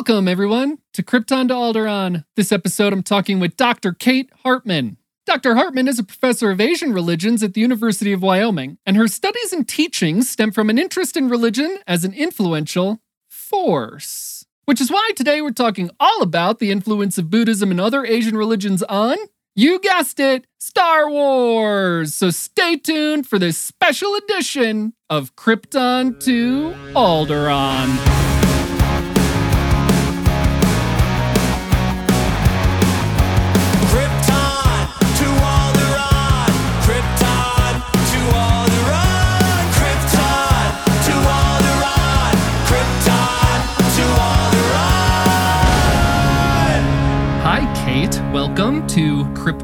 Welcome, everyone, to Krypton to Alderaan. This episode, I'm talking with Dr. Kate Hartman. Dr. Hartman is a professor of Asian religions at the University of Wyoming, and her studies and teachings stem from an interest in religion as an influential force. Which is why today we're talking all about the influence of Buddhism and other Asian religions on, you guessed it, Star Wars. So stay tuned for this special edition of Krypton to Alderaan.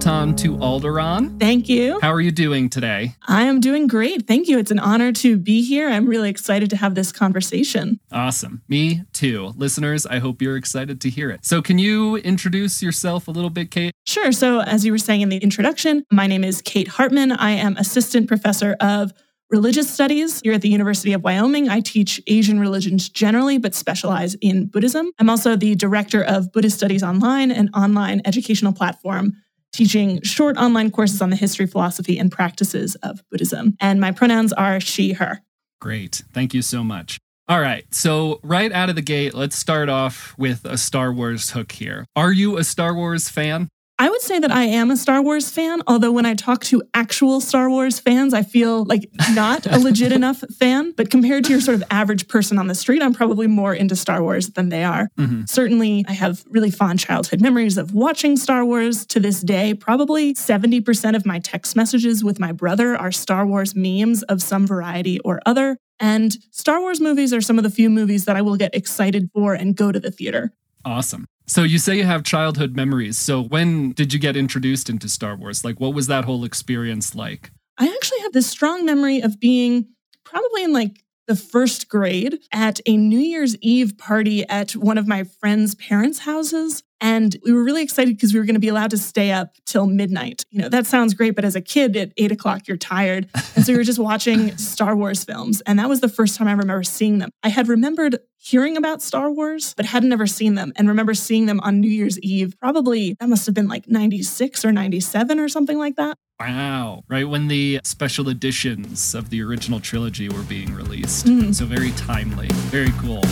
To Alderaan. Thank you. How are you doing today? I am doing great. Thank you. It's an honor to be here. I'm really excited to have this conversation. Awesome. Me too. Listeners, I hope you're excited to hear it. So, can you introduce yourself a little bit, Kate? Sure. So, as you were saying in the introduction, my name is Kate Hartman. I am assistant professor of religious studies here at the University of Wyoming. I teach Asian religions generally, but specialize in Buddhism. I'm also the director of Buddhist Studies Online, an online educational platform teaching short online courses on the history, philosophy, and practices of Buddhism. And my pronouns are she, her. Great. Thank you so much. All right. So, right out of the gate, let's start off with a Star Wars hook here. Are you a Star Wars fan? I would say that I am a Star Wars fan, although when I talk to actual Star Wars fans, I feel like not a legit enough fan. But compared to your sort of average person on the street, I'm probably more into Star Wars than they are. Mhm. Certainly, I have really fond childhood memories of watching Star Wars to this day. Probably 70% of my text messages with my brother are Star Wars memes of some variety or other. And Star Wars movies are some of the few movies that I will get excited for and go to the theater. Awesome. So, you say you have childhood memories. So, when did you get introduced into Star Wars? Like, what was that whole experience like? I actually have this strong memory of being probably in like the first grade at a New Year's Eve party at one of my friend's parents' houses. And we were really excited because we were going to be allowed to stay up till midnight. You know, that sounds great, but as a kid at eight o'clock, you're tired. And so we were just watching Star Wars films. And that was the first time I remember seeing them. I had remembered hearing about Star Wars, but hadn't ever seen them. And remember seeing them on New Year's Eve, probably that must have been like 96 or 97 or something like that. Wow. Right when the special editions of the original trilogy were being released. Mm. So, very timely. Very cool.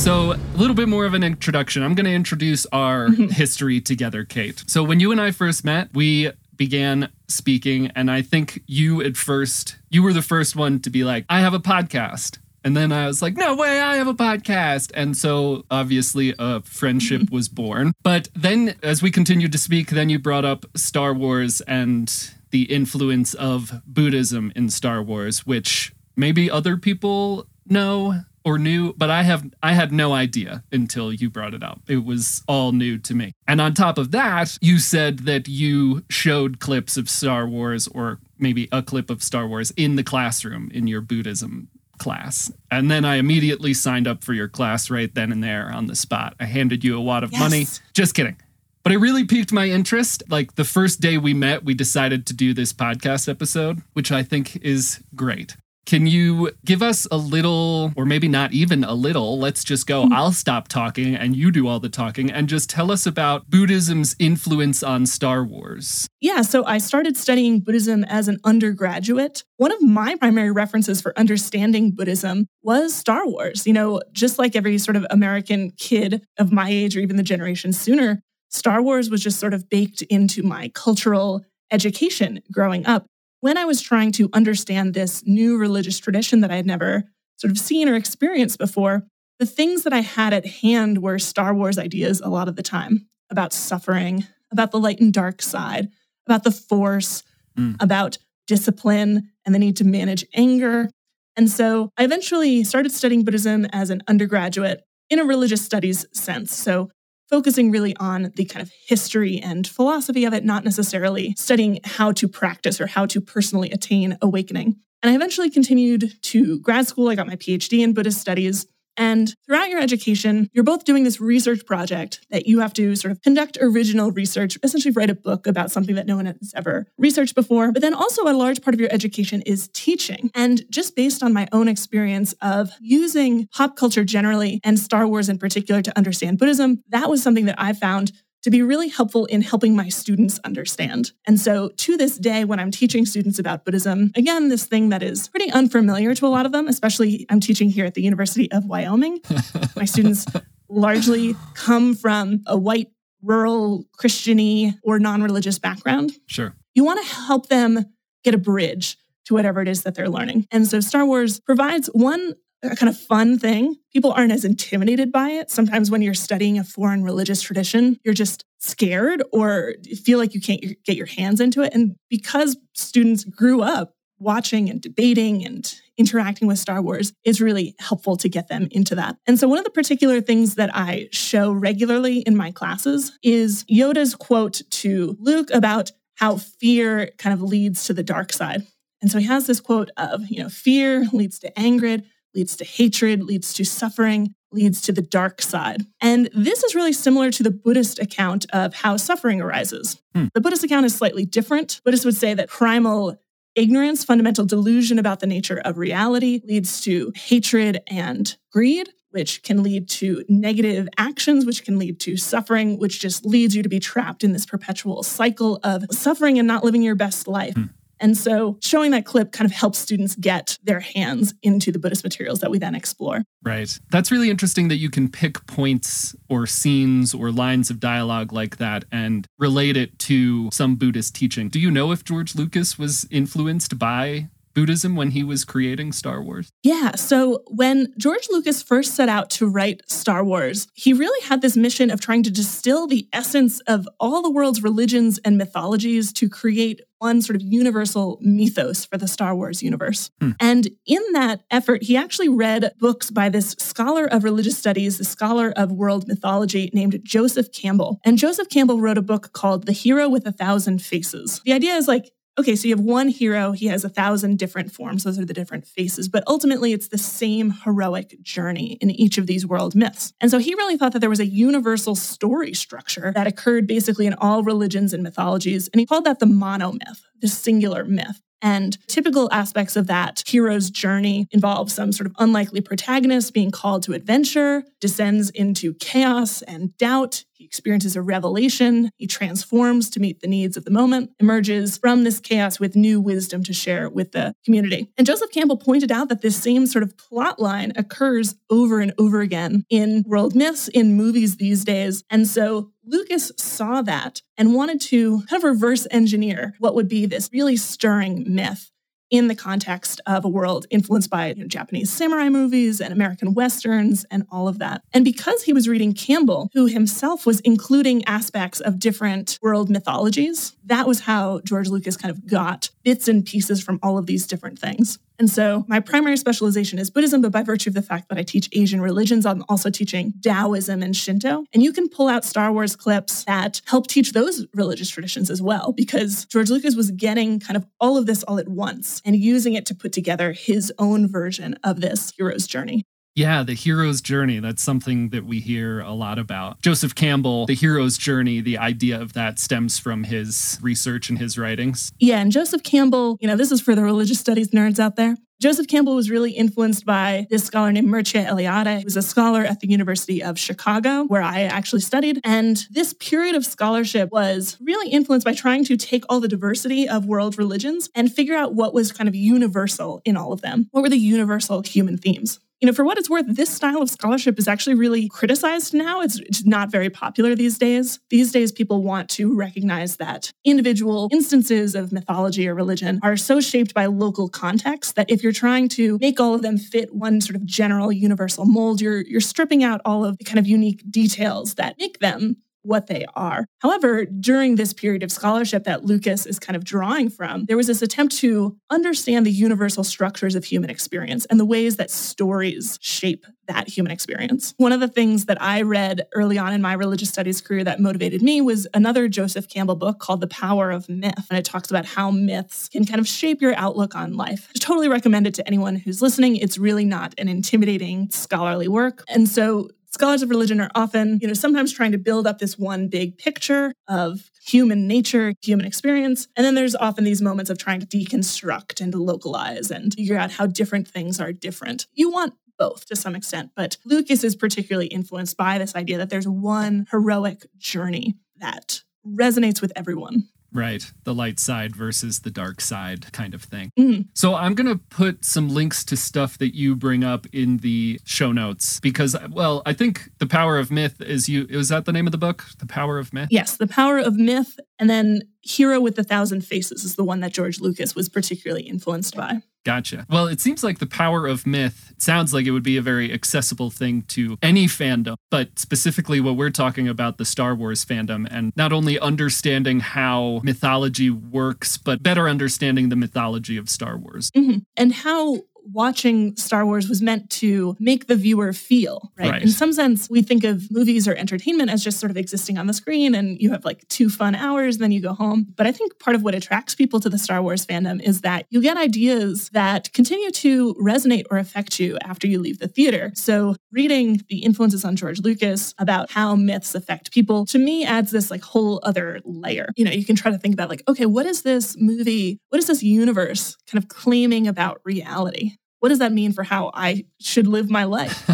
So, a little bit more of an introduction. I'm going to introduce our history together, Kate. So, when you and I first met, we began speaking, and I think you at first, you were the first one to be like, I have a podcast. And then I was like, no way, I have a podcast. And so obviously a friendship was born. But then as we continued to speak, then you brought up Star Wars and the influence of Buddhism in Star Wars, which maybe other people know or knew, but I have I had no idea until you brought it up. It was all new to me. And on top of that, you said that you showed clips of Star Wars or maybe a clip of Star Wars in the classroom in your Buddhism class. And then I immediately signed up for your class right then and there on the spot. I handed you a wad of money. Just kidding. But it really piqued my interest. Like the first day we met, we decided to do this podcast episode, which I think is great. Can you give us a little, or maybe not even a little, let's just go, hmm. I'll stop talking and you do all the talking, and just tell us about Buddhism's influence on Star Wars? Yeah, so I started studying Buddhism as an undergraduate. One of my primary references for understanding Buddhism was Star Wars. You know, just like every sort of American kid of my age or even the generation sooner, Star Wars was just sort of baked into my cultural education growing up. When I was trying to understand this new religious tradition that I had never sort of seen or experienced before, the things that I had at hand were Star Wars ideas a lot of the time about suffering, about the light and dark side, about the force, Mm. about discipline and the need to manage anger. And so I eventually started studying Buddhism as an undergraduate in a religious studies sense. So focusing really on the kind of history and philosophy of it, not necessarily studying how to practice or how to personally attain awakening. And I eventually continued to grad school. I got my PhD in Buddhist studies. And throughout your education, you're both doing this research project that you have to sort of conduct original research, essentially write a book about something that no one has ever researched before. But then also, a large part of your education is teaching. And just based on my own experience of using pop culture generally and Star Wars in particular to understand Buddhism, that was something that I found to be really helpful in helping my students understand. And so to this day, when I'm teaching students about Buddhism, again, this thing that is pretty unfamiliar to a lot of them, especially I'm teaching here at the University of Wyoming. my students largely come from a white, rural, Christiany, or non religious background. Sure. You want to help them get a bridge to whatever it is that they're learning. And so Star Wars provides one a kind of fun thing. People aren't as intimidated by it. Sometimes when you're studying a foreign religious tradition, you're just scared or feel like you can't get your hands into it. And because students grew up watching and debating and interacting with Star Wars, it's really helpful to get them into that. And so, one of the particular things that I show regularly in my classes is Yoda's quote to Luke about how fear kind of leads to the dark side. And so he has this quote of, you know, fear leads to anger, leads to hatred, leads to suffering, leads to the dark side. And this is really similar to the Buddhist account of how suffering arises. Hmm. The Buddhist account is slightly different. Buddhists would say that primal ignorance, fundamental delusion about the nature of reality, leads to hatred and greed. Which can lead to negative actions, which can lead to suffering, which just leads you to be trapped in this perpetual cycle of suffering and not living your best life. Hmm. And so showing that clip kind of helps students get their hands into the Buddhist materials that we then explore. Right. That's really interesting that you can pick points or scenes or lines of dialogue like that and relate it to some Buddhist teaching. Do you know if George Lucas was influenced by Buddhism when he was creating Star Wars? Yeah. So when George Lucas first set out to write Star Wars, he really had this mission of trying to distill the essence of all the world's religions and mythologies to create one sort of universal mythos for the Star Wars universe. Hmm. And in that effort, he actually read books by this scholar of religious studies, the scholar of world mythology named Joseph Campbell. And Joseph Campbell wrote a book called The Hero with a Thousand Faces. The idea is like, okay, so you have one hero, he has a thousand different forms, those are the different faces, but ultimately it's the same heroic journey in each of these world myths. And so he really thought that there was a universal story structure that occurred basically in all religions and mythologies, and he called that the monomyth, the singular myth. And typical aspects of that hero's journey involve some sort of unlikely protagonist being called to adventure, descends into chaos and doubt, he experiences a revelation. He transforms to meet the needs of the moment, emerges from this chaos with new wisdom to share with the community. And Joseph Campbell pointed out that this same sort of plot line occurs over and over again in world myths, in movies these days. And so Lucas saw that and wanted to kind of reverse engineer what would be this really stirring myth in the context of a world influenced by you know, Japanese samurai movies and American westerns and all of that. And because he was reading Campbell, who himself was including aspects of different world mythologies, that was how George Lucas kind of got bits and pieces from all of these different things. And so my primary specialization is Buddhism, but by virtue of the fact that I teach Asian religions, I'm also teaching Taoism and Shinto. And you can pull out Star Wars clips that help teach those religious traditions as well, because George Lucas was getting kind of all of this all at once and using it to put together his own version of this hero's journey. Yeah, the hero's journey. That's something that we hear a lot about. Joseph Campbell, the hero's journey, the idea of that stems from his research and his writings. Yeah, and Joseph Campbell, you know, this is for the religious studies nerds out there. Joseph Campbell was really influenced by this scholar named Mircea Eliade, was a scholar at the University of Chicago, where I actually studied. And this period of scholarship was really influenced by trying to take all the diversity of world religions and figure out what was kind of universal in all of them. What were the universal human themes? You know, for what it's worth, this style of scholarship is actually really criticized now. It's, it's, not very popular these days. These days, people want to recognize that individual instances of mythology or religion are so shaped by local context that if you're trying to make all of them fit one sort of general universal mold, you're, you're stripping out all of the kind of unique details that make them what they are. However, during this period of scholarship that Lucas is kind of drawing from, there was this attempt to understand the universal structures of human experience and the ways that stories shape that human experience. One of the things that I read early on in my religious studies career that motivated me was another Joseph Campbell book called The Power of Myth. And it talks about how myths can kind of shape your outlook on life. I totally recommend it to anyone who's listening. It's really not an intimidating scholarly work. And so scholars of religion are often, you know, sometimes trying to build up this one big picture of human nature, human experience. And then there's often these moments of trying to deconstruct and localize and figure out how different things are different. You want both to some extent, but Lucas is particularly influenced by this idea that there's one heroic journey that resonates with everyone. Right. The light side versus the dark side kind of thing. Mm. So I'm going to put some links to stuff that you bring up in the show notes because, well, I think The Power of Myth is you. is that the name of the book? The Power of Myth? Yes, The Power of Myth. And then Hero with a Thousand Faces is the one that George Lucas was particularly influenced by. Gotcha. Well, it seems like the power of myth sounds like it would be a very accessible thing to any fandom, but specifically what we're talking about the Star Wars fandom and not only understanding how mythology works, but better understanding the mythology of Star Wars. Mhm. And how watching Star Wars was meant to make the viewer feel, right? Right. In some sense, we think of movies or entertainment as just sort of existing on the screen and you have like two fun hours, then you go home. But I think part of what attracts people to the Star Wars fandom is that you get ideas that continue to resonate or affect you after you leave the theater. So reading the influences on George Lucas about how myths affect people to me adds this like whole other layer. You know, you can try to think about like, okay, what is this movie? What is this universe kind of claiming about reality? What does that mean for how I should live my life?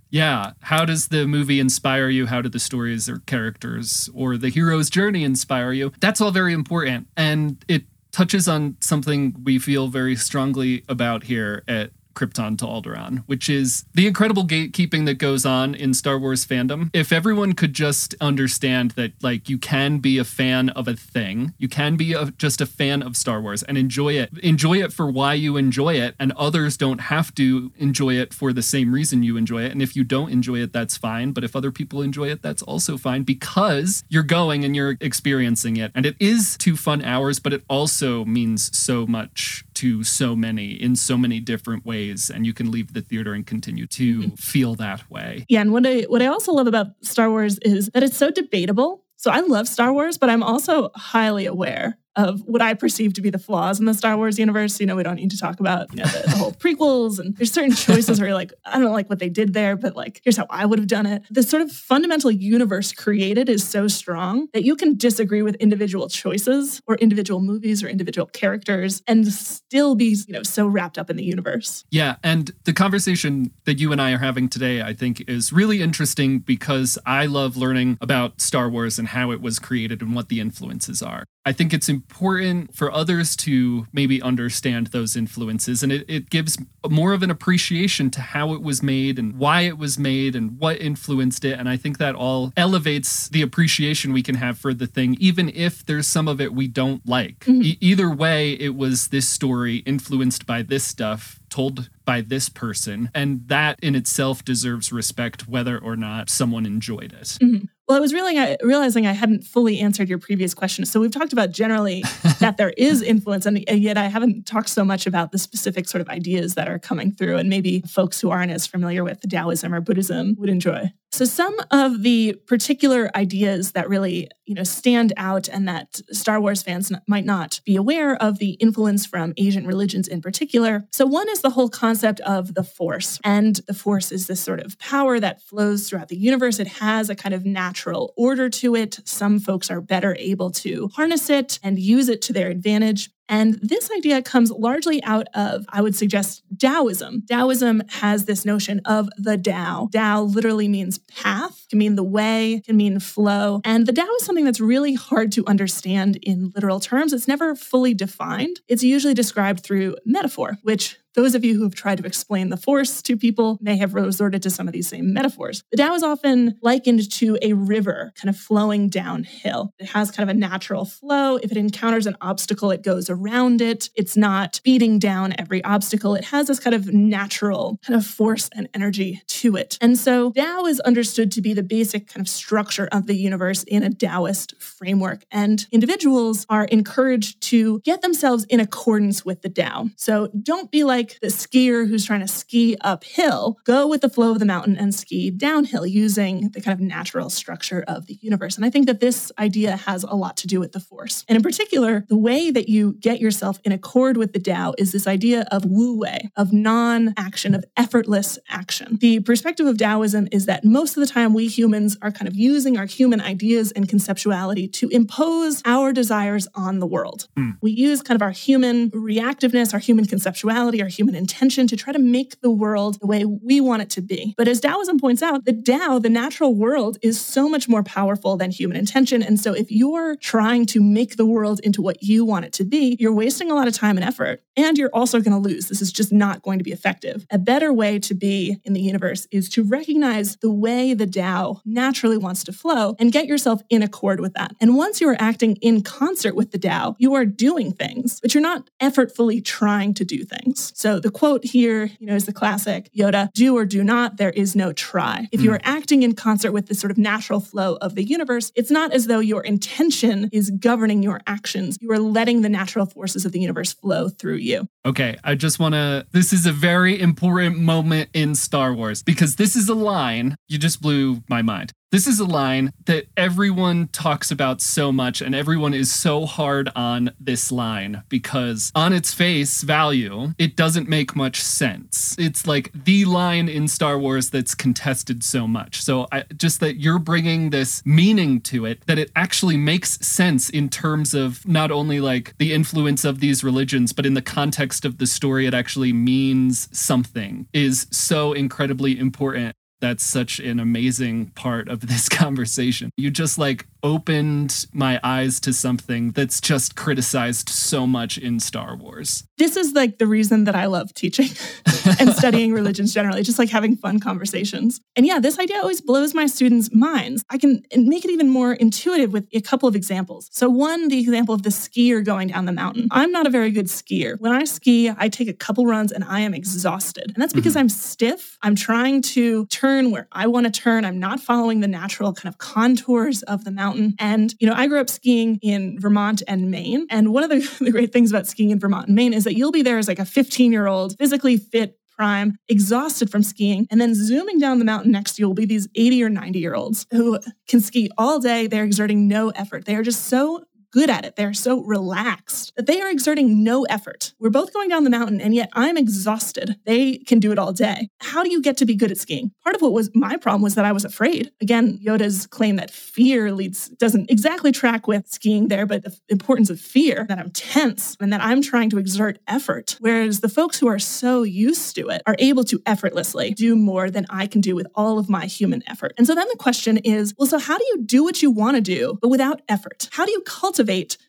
yeah. How does the movie inspire you? How do the stories or characters or the hero's journey inspire you? That's all very important. And it touches on something we feel very strongly about here at Krypton to Alderaan, which is the incredible gatekeeping that goes on in Star Wars fandom. If everyone could just understand that, like, you can be a fan of a thing, you can be a, just a fan of Star Wars and enjoy it, enjoy it for why you enjoy it, and others don't have to enjoy it for the same reason you enjoy it. And if you don't enjoy it, that's fine. But if other people enjoy it, that's also fine because you're going and you're experiencing it. And it is two fun hours, but it also means so much to so many in so many different ways and you can leave the theater and continue to mm-hmm. feel that way Yeah, and what I what I also love about Star Wars is that it's so debatable. So I love Star Wars, but I'm also highly aware of what I perceive to be the flaws in the Star Wars universe. You know, we don't need to talk about you know the, the whole prequels and there's certain choices where you're like, I don't like what they did there, but like here's how I would have done it. The sort of fundamental universe created is so strong that you can disagree with individual choices or individual movies or individual characters and still be you know so wrapped up in the universe. Yeah, and the conversation that you and I are having today, I think, is really interesting because I love learning about Star Wars and how it was created and what the influences are. I think it's important for others to maybe understand those influences, and it, it gives more of an appreciation to how it was made and why it was made and what influenced it. And I think that all elevates the appreciation we can have for the thing, even if there's some of it we don't like. Mm-hmm. E- either way, it was this story influenced by this stuff told by this person and that in itself deserves respect whether or not someone enjoyed it mm-hmm. Well, I was really realizing I hadn't fully answered your previous question. So we've talked about generally that there is influence, and yet I haven't talked so much about the specific sort of ideas that are coming through, and maybe folks who aren't as familiar with Taoism or Buddhism would enjoy. So some of the particular ideas that really, you know, stand out and that Star Wars fans might not be aware of the influence from Asian religions in particular. So one is the whole concept of the Force. And the Force is this sort of power that flows throughout the universe. It has a kind of natural order to it. Some folks are better able to harness it and use it to their advantage. And this idea comes largely out of, I would suggest, Taoism. Taoism has this notion of the Tao. Tao literally means path, can mean the way, can mean flow. And the Tao is something that's really hard to understand in literal terms. It's never fully defined. It's usually described through metaphor, which those of you who have tried to explain the force to people may have resorted to some of these same metaphors. The Tao is often likened to a river kind of flowing downhill. It has kind of a natural flow. If it encounters an obstacle, it goes around it. It's not beating down every obstacle. It has this kind of natural kind of force and energy to it. And so Tao is understood to be the basic kind of structure of the universe in a Taoist framework. And individuals are encouraged to get themselves in accordance with the Tao. So don't be like the skier who's trying to ski uphill. Go with the flow of the mountain and ski downhill using the kind of natural structure of the universe. And I think that this idea has a lot to do with the force. And in particular, the way that you get yourself in accord with the Tao is this idea of wu wei, of non action, of effortless action. The perspective of Taoism is that most of the time we humans are kind of using our human ideas and conceptuality to impose our desires on the world. Hmm. We use kind of our human reactiveness, our human conceptuality, our human intention to try to make the world the way we want it to be. But as Taoism points out, the Tao, the natural world, is so much more powerful than human intention. And so if you're trying to make the world into what you want it to be, you're wasting a lot of time and effort. And you're also going to lose. This is just not going to be effective. A better way to be in the universe is to recognize the way the Tao naturally wants to flow and get yourself in accord with that. And once you are acting in concert with the Tao, you are doing things, but you're not effortfully trying to do things. So the quote here, you know, is the classic Yoda, do or do not, there is no try. If you hmm. are acting in concert with this sort of natural flow of the universe, it's not as though your intention is governing your actions. You are letting the natural forces of the universe flow through you. Okay, I just want to. This is a very important moment in Star Wars because this is a line. You just blew my mind. This is a line that everyone talks about so much, and everyone is so hard on this line because, on its face value, it doesn't make much sense. It's like the line in Star Wars that's contested so much. So, I, just that you're bringing this meaning to it, that it actually makes sense in terms of not only like the influence of these religions, but in the context of the story, it actually means something, is so incredibly important that's such an amazing part of this conversation. You just like opened my eyes to something that's just criticized so much in Star Wars. This is like the reason that I love teaching and studying religions generally, just like having fun conversations. And yeah, this idea always blows my students' minds. I can make it even more intuitive with a couple of examples. So, one, the example of the skier going down the mountain. I'm not a very good skier. When I ski, I take a couple runs and I am exhausted. And that's because mm-hmm. I'm stiff. I'm trying to turn where I want to turn. I'm not following the natural kind of contours of the mountain. And, you know, I grew up skiing in Vermont and Maine. And one of the, the great things about skiing in Vermont and Maine is that you'll be there as like a 15 year old, physically fit, prime, exhausted from skiing. And then zooming down the mountain next to you will be these 80 or 90 year olds who can ski all day. They're exerting no effort. They are just so good at it. They're so relaxed that they are exerting no effort. We're both going down the mountain, and yet I'm exhausted. They can do it all day. How do you get to be good at skiing? Part of what was my problem was that I was afraid. Again, Yoda's claim that fear leads doesn't exactly track with skiing there, but the importance of fear that I'm tense and that I'm trying to exert effort. Whereas the folks who are so used to it are able to effortlessly do more than I can do with all of my human effort. And so then the question is well, so how do you do what you want to do, but without effort? How do you cultivate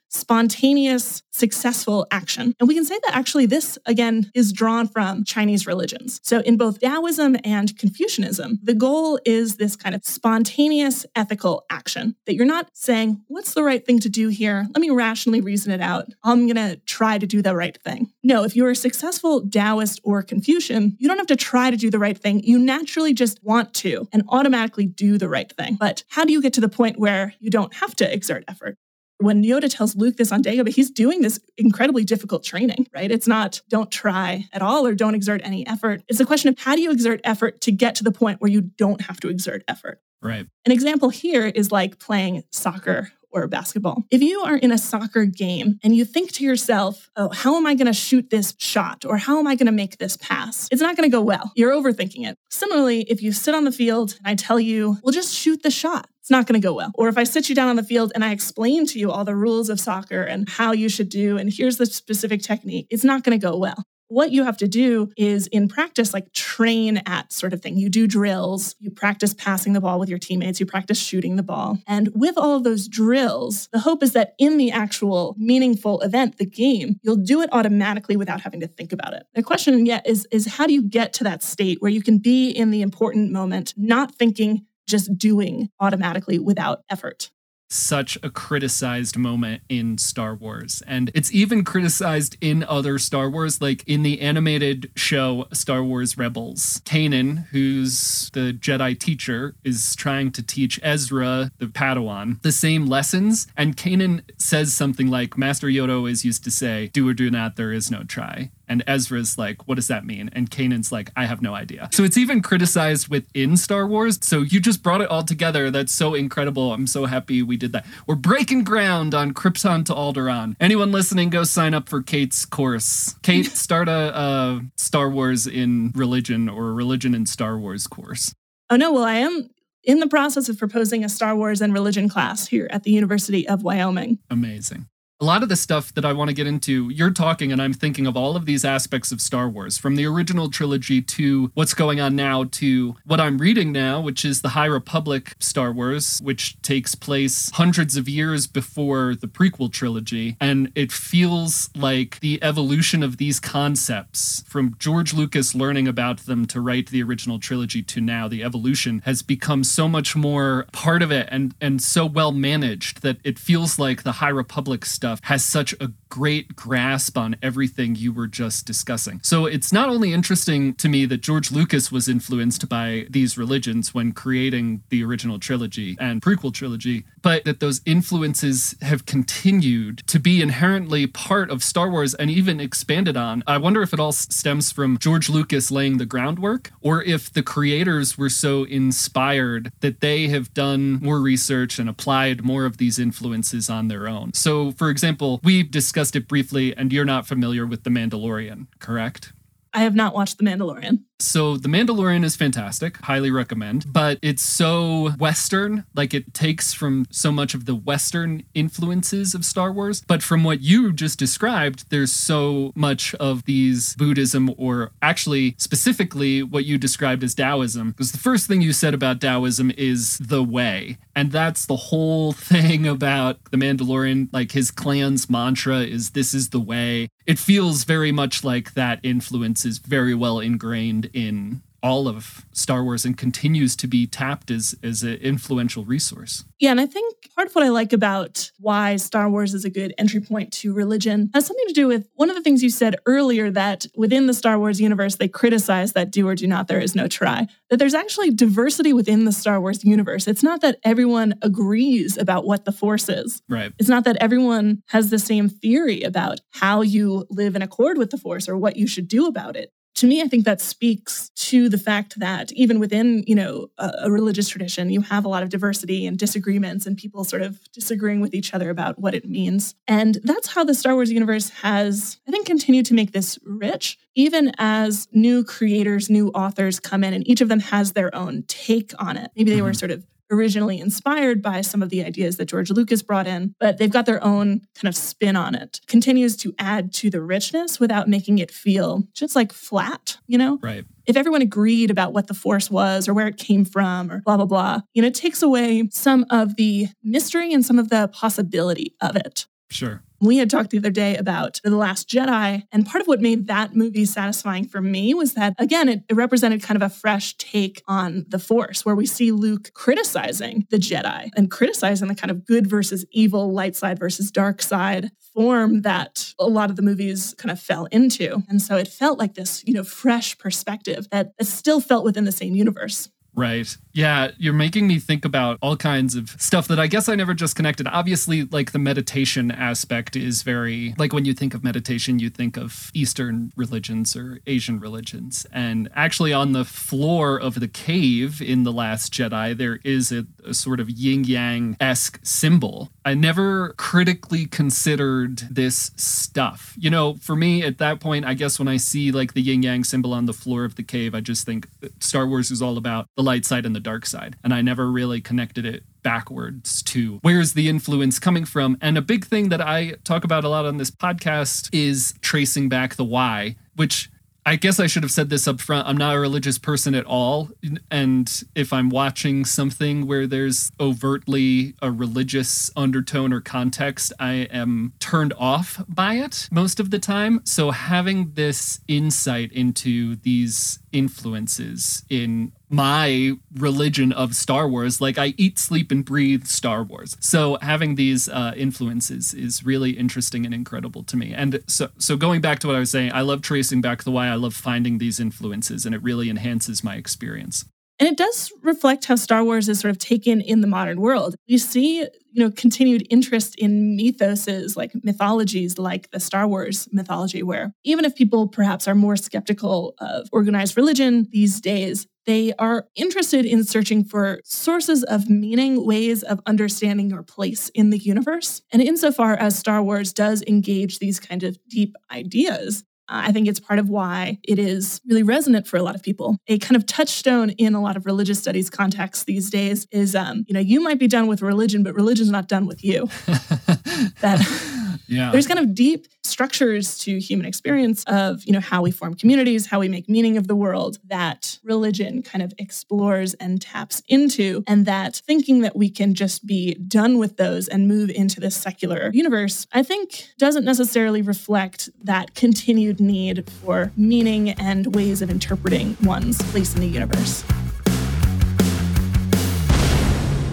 spontaneous, successful action. And we can say that actually this, again, is drawn from Chinese religions. So in both Taoism and Confucianism, the goal is this kind of spontaneous ethical action that you're not saying, what's the right thing to do here? Let me rationally reason it out. I'm going to try to do the right thing. No, if you're a successful Taoist or Confucian, you don't have to try to do the right thing. You naturally just want to and automatically do the right thing. But how do you get to the point where you don't have to exert effort? When Yoda tells Luke this on Dagobah, he's doing this incredibly difficult training, right? It's not don't try at all or don't exert any effort. It's a question of how do you exert effort to get to the point where you don't have to exert effort. Right. An example here is like playing soccer or basketball. If you are in a soccer game and you think to yourself, oh, how am I going to shoot this shot? Or how am I going to make this pass? It's not going to go well. You're overthinking it. Similarly, if you sit on the field and I tell you, well, just shoot the shot, it's not going to go well. Or if I sit you down on the field and I explain to you all the rules of soccer and how you should do, and here's the specific technique, it's not going to go well. what you have to do is in practice, like train at sort of thing. You do drills, you practice passing the ball with your teammates, you practice shooting the ball. And with all of those drills, the hope is that in the actual meaningful event, the game, you'll do it automatically without having to think about it. The question yet is, is how do you get to that state where you can be in the important moment, not thinking, just doing automatically without effort? such a criticized moment in Star Wars. And it's even criticized in other Star Wars, like in the animated show Star Wars Rebels. Kanan, who's the Jedi teacher, is trying to teach Ezra, the Padawan, the same lessons. And Kanan says something like, Master Yoda always used to say, do or do not, there is no try. And Ezra's like, what does that mean? And Kanan's like, I have no idea. So it's even criticized within Star Wars. So you just brought it all together. That's so incredible. I'm so happy we did that. We're breaking ground on Krypton to Alderaan. Anyone listening, go sign up for Kate's course. Kate, start a, a Star Wars in religion or a religion in Star Wars course. Oh, no. Well, I am in the process of proposing a Star Wars and religion class here at the University of Wyoming. Amazing a lot of the stuff that I want to get into, you're talking, and I'm thinking of all of these aspects of Star Wars, from the original trilogy to what's going on now to what I'm reading now, which is the High Republic Star Wars, which takes place hundreds of years before the prequel trilogy. And it feels like the evolution of these concepts from George Lucas learning about them to write the original trilogy to now, the evolution has become so much more part of it and, and so well managed that it feels like the High Republic stuff stuff has such a great grasp on everything you were just discussing. So it's not only interesting to me that George Lucas was influenced by these religions when creating the original trilogy and prequel trilogy, but that those influences have continued to be inherently part of Star Wars and even expanded on. I wonder if it all stems from George Lucas laying the groundwork or if the creators were so inspired that they have done more research and applied more of these influences on their own. So, for example, we discussed it briefly, and you're not familiar with The Mandalorian, correct? I have not watched The Mandalorian. So, The Mandalorian is fantastic, highly recommend, but it's so Western. Like, it takes from so much of the Western influences of Star Wars. But from what you just described, there's so much of these Buddhism, or actually, specifically, what you described as Taoism. Because the first thing you said about Taoism is the way. And that's the whole thing about The Mandalorian. Like, his clan's mantra is this is the way. It feels very much like that influence is very well ingrained in all of Star Wars and continues to be tapped as as an influential resource. Yeah, and I think part of what I like about why Star Wars is a good entry point to religion has something to do with one of the things you said earlier that within the Star Wars universe they criticize that do or do not there is no try. That there's actually diversity within the Star Wars universe. It's not that everyone agrees about what the force is. Right. It's not that everyone has the same theory about how you live in accord with the force or what you should do about it to me, I think that speaks to the fact that even within, you know, a, a, religious tradition, you have a lot of diversity and disagreements and people sort of disagreeing with each other about what it means. And that's how the Star Wars universe has, I think, continued to make this rich, even as new creators, new authors come in and each of them has their own take on it. Maybe they were mm-hmm. sort of originally inspired by some of the ideas that George Lucas brought in, but they've got their own kind of spin on it. Continues to add to the richness without making it feel just like flat, you know? Right. If everyone agreed about what the force was or where it came from or blah, blah, blah, you know, it takes away some of the mystery and some of the possibility of it. Sure. We had talked the other day about The Last Jedi, and part of what made that movie satisfying for me was that, again, it, it, represented kind of a fresh take on the Force, where we see Luke criticizing the Jedi and criticizing the kind of good versus evil, light side versus dark side form that a lot of the movies kind of fell into. And so it felt like this, you know, fresh perspective that, that still felt within the same universe. Right. Yeah, you're making me think about all kinds of stuff that I guess I never just connected. Obviously, like the meditation aspect is very, like when you think of meditation, you think of Eastern religions or Asian religions. And actually, on the floor of the cave in The Last Jedi, there is a, a sort of yin yang esque symbol. I never critically considered this stuff. You know, for me at that point, I guess when I see like the yin yang symbol on the floor of the cave, I just think uh, Star Wars is all about the light side and the dark side. And I never really connected it backwards to where's the influence coming from. And a big thing that I talk about a lot on this podcast is tracing back the why, which I guess I should have said this up front. I'm not a religious person at all. And if I'm watching something where there's overtly a religious undertone or context, I am turned off by it most of the time. So having this insight into these influences in my religion of Star Wars. Like I eat, sleep, and breathe Star Wars. So having these uh, influences is really interesting and incredible to me. And so, so going back to what I was saying, I love tracing back the why. I love finding these influences, and it really enhances my experience. And it does reflect how Star Wars is sort of taken in the modern world. You see, you know, continued interest in mythoses like mythologies like the Star Wars mythology, where even if people perhaps are more skeptical of organized religion these days, they are interested in searching for sources of meaning, ways of understanding your place in the universe. And insofar as Star Wars does engage these kind of deep ideas, I think it's part of why it is really resonant for a lot of people. A kind of touchstone in a lot of religious studies contexts these days is, um, you know, you might be done with religion, but religion's not done with you. that Yeah. there's kind of deep structures to human experience of you know how we form communities how we make meaning of the world that religion kind of explores and taps into and that thinking that we can just be done with those and move into this secular universe i think doesn't necessarily reflect that continued need for meaning and ways of interpreting one's place in the universe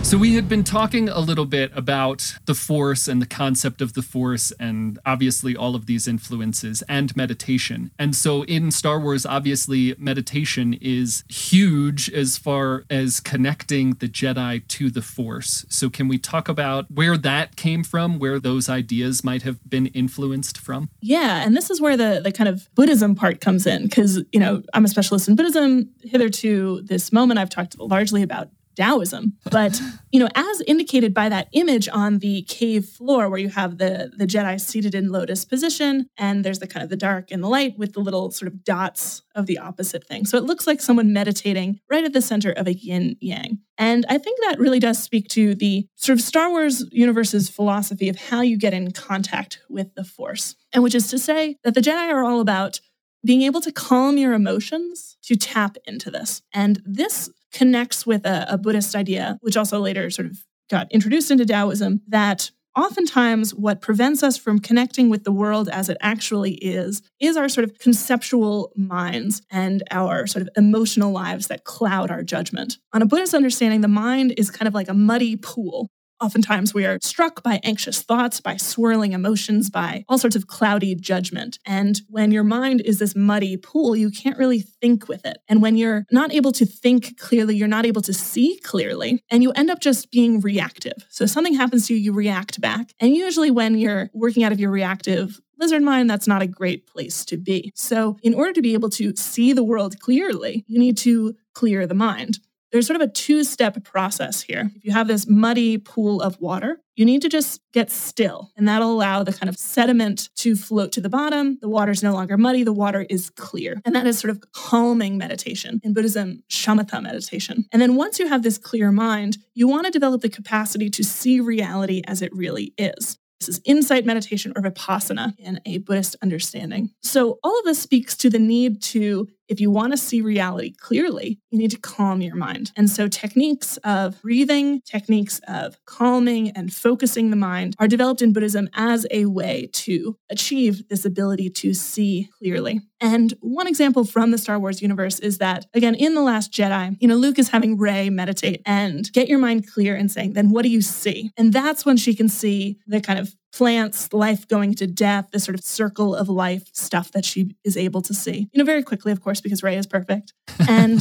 So, we had been talking a little bit about the Force and the concept of the Force, and obviously all of these influences and meditation. And so, in Star Wars, obviously, meditation is huge as far as connecting the Jedi to the Force. So, can we talk about where that came from, where those ideas might have been influenced from? Yeah, and this is where the the kind of Buddhism part comes in because you know I'm a specialist in Buddhism. Hitherto, this moment I've talked largely about Taoism, but you know, as indicated by that image on the cave floor where you have the the Jedi seated in lotus position, and there's the kind of the dark and the light with the little sort of dots of the opposite thing. So it looks like someone meditating right at the center of a yin yang. And I think that really does speak to the sort of Star Wars universe's philosophy of how you get in contact with the Force, and which is to say that the Jedi are all about being able to calm your emotions to tap into this. And this connects with a, a, Buddhist idea, which also later sort of got introduced into Taoism, that oftentimes what prevents us from connecting with the world as it actually is, is our sort of conceptual minds and our sort of emotional lives that cloud our judgment. On a Buddhist understanding, the mind is kind of like a muddy pool Oftentimes, we are struck by anxious thoughts, by swirling emotions, by all sorts of cloudy judgment. And when your mind is this muddy pool, you can't really think with it. And when you're not able to think clearly, you're not able to see clearly, and you end up just being reactive. So something happens to you, you react back. And usually, when you're working out of your reactive lizard mind, that's not a great place to be. So, in order to be able to see the world clearly, you need to clear the mind there's sort of a two step process here. If you have this muddy pool of water, you need to just get still, and that'll allow the kind of sediment to float to the bottom. The water is no longer muddy, the water is clear. And that is sort of calming meditation. In Buddhism, shamatha meditation. And then once you have this clear mind, you want to develop the capacity to see reality as it really is. This is insight meditation or vipassana in a Buddhist understanding. So, all of this speaks to the need to if you want to see reality clearly, you need to calm your mind. And so, techniques of breathing, techniques of calming and focusing the mind are developed in Buddhism as a way to achieve this ability to see clearly. And one example from the Star Wars universe is that, again, in The Last Jedi, you know, Luke is having Rey meditate and get your mind clear and saying, then what do you see? And that's when she can see the kind of plants, life going to death, the sort of circle of life stuff that she is able to see. You know, very quickly, of course, because Rey is perfect. And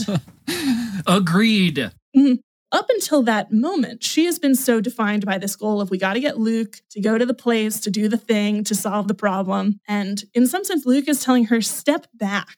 agreed. Mm-hmm. Up until that moment, she has been so defined by this goal of we got to get Luke to go to the place, to do the thing, to solve the problem. And in some sense, Luke is telling her, step back.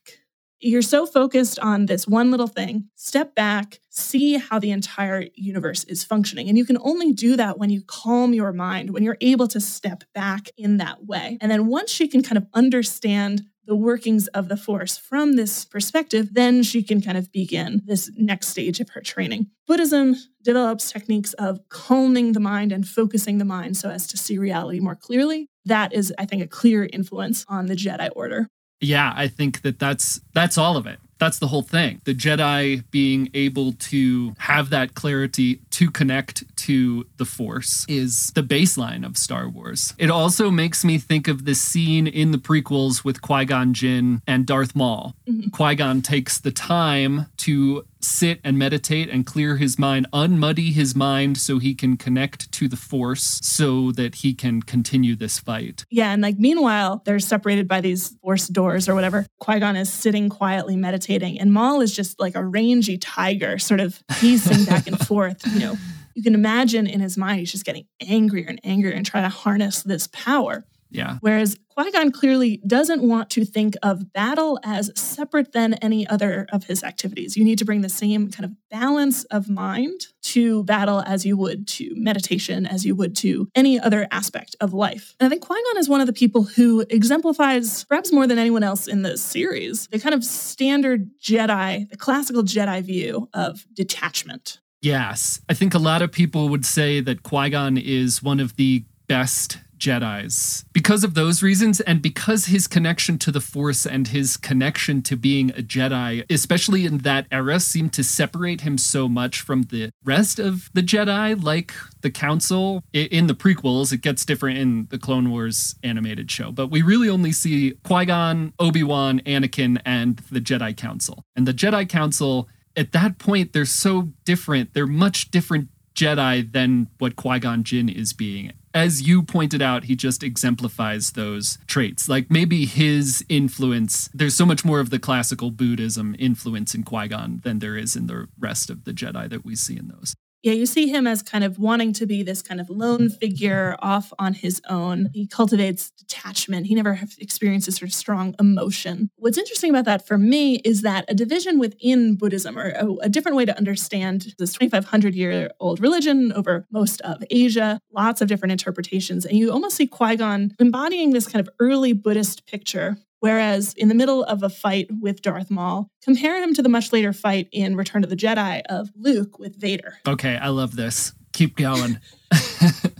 You're so focused on this one little thing. Step back, see how the entire universe is functioning. And you can only do that when you calm your mind, when you're able to step back in that way. And then once she can kind of understand the workings of the Force from this perspective, then she can kind of begin this next stage of her training. Buddhism develops techniques of calming the mind and focusing the mind so as to see reality more clearly. That is, I think, a clear influence on the Jedi Order. Yeah, I think that that's that's all of it. That's the whole thing. The Jedi being able to have that clarity to connect to the Force is the baseline of Star Wars. It also makes me think of the scene in the prequels with Qui Gon Jinn and Darth Maul. Mhm. Qui Gon takes the time to sit and meditate and clear his mind, unmuddy his mind so he can connect to the Force so that he can continue this fight. Yeah, and like meanwhile, they're separated by these force doors or whatever. Qui Gon is sitting quietly meditating, and Maul is just like a rangy tiger, sort of pacing back and forth. You know, you can imagine in his mind, he's just getting angrier and angrier and trying to harness this power. Yeah. Whereas Qui Gon clearly doesn't want to think of battle as separate than any other of his activities. You need to bring the same kind of balance of mind to battle as you would to meditation, as you would to any other aspect of life. And I think Qui Gon is one of the people who exemplifies, perhaps more than anyone else in this series, the kind of standard Jedi, the classical Jedi view of detachment. Yes. I think a lot of people would say that Qui Gon is one of the best Jedi's because of those reasons and because his connection to the Force and his connection to being a Jedi, especially in that era, seemed to separate him so much from the rest of the Jedi, like the Council. In the prequels, it gets different in the Clone Wars animated show, but we really only see Qui Gon, Obi Wan, Anakin, and the Jedi Council. And the Jedi Council, at that point, they're so different. They're much different Jedi than what Qui Gon Jinn is being. As you pointed out, he just exemplifies those traits. Like maybe his influence, there's so much more of the classical Buddhism influence in Qui Gon than there is in the rest of the Jedi that we see in those. Yeah, you see him as kind of wanting to be this kind of lone figure off on his own. He cultivates detachment. He never experiences sort of strong emotion. What's interesting about that for me is that a division within Buddhism, or a, a different way to understand this 2,500 year old religion over most of Asia, lots of different interpretations. And you almost see Qui Gon embodying this kind of early Buddhist picture Whereas in the middle of a fight with Darth Maul, compare him to the much later fight in Return of the Jedi of Luke with Vader. Okay, I love this. Keep going.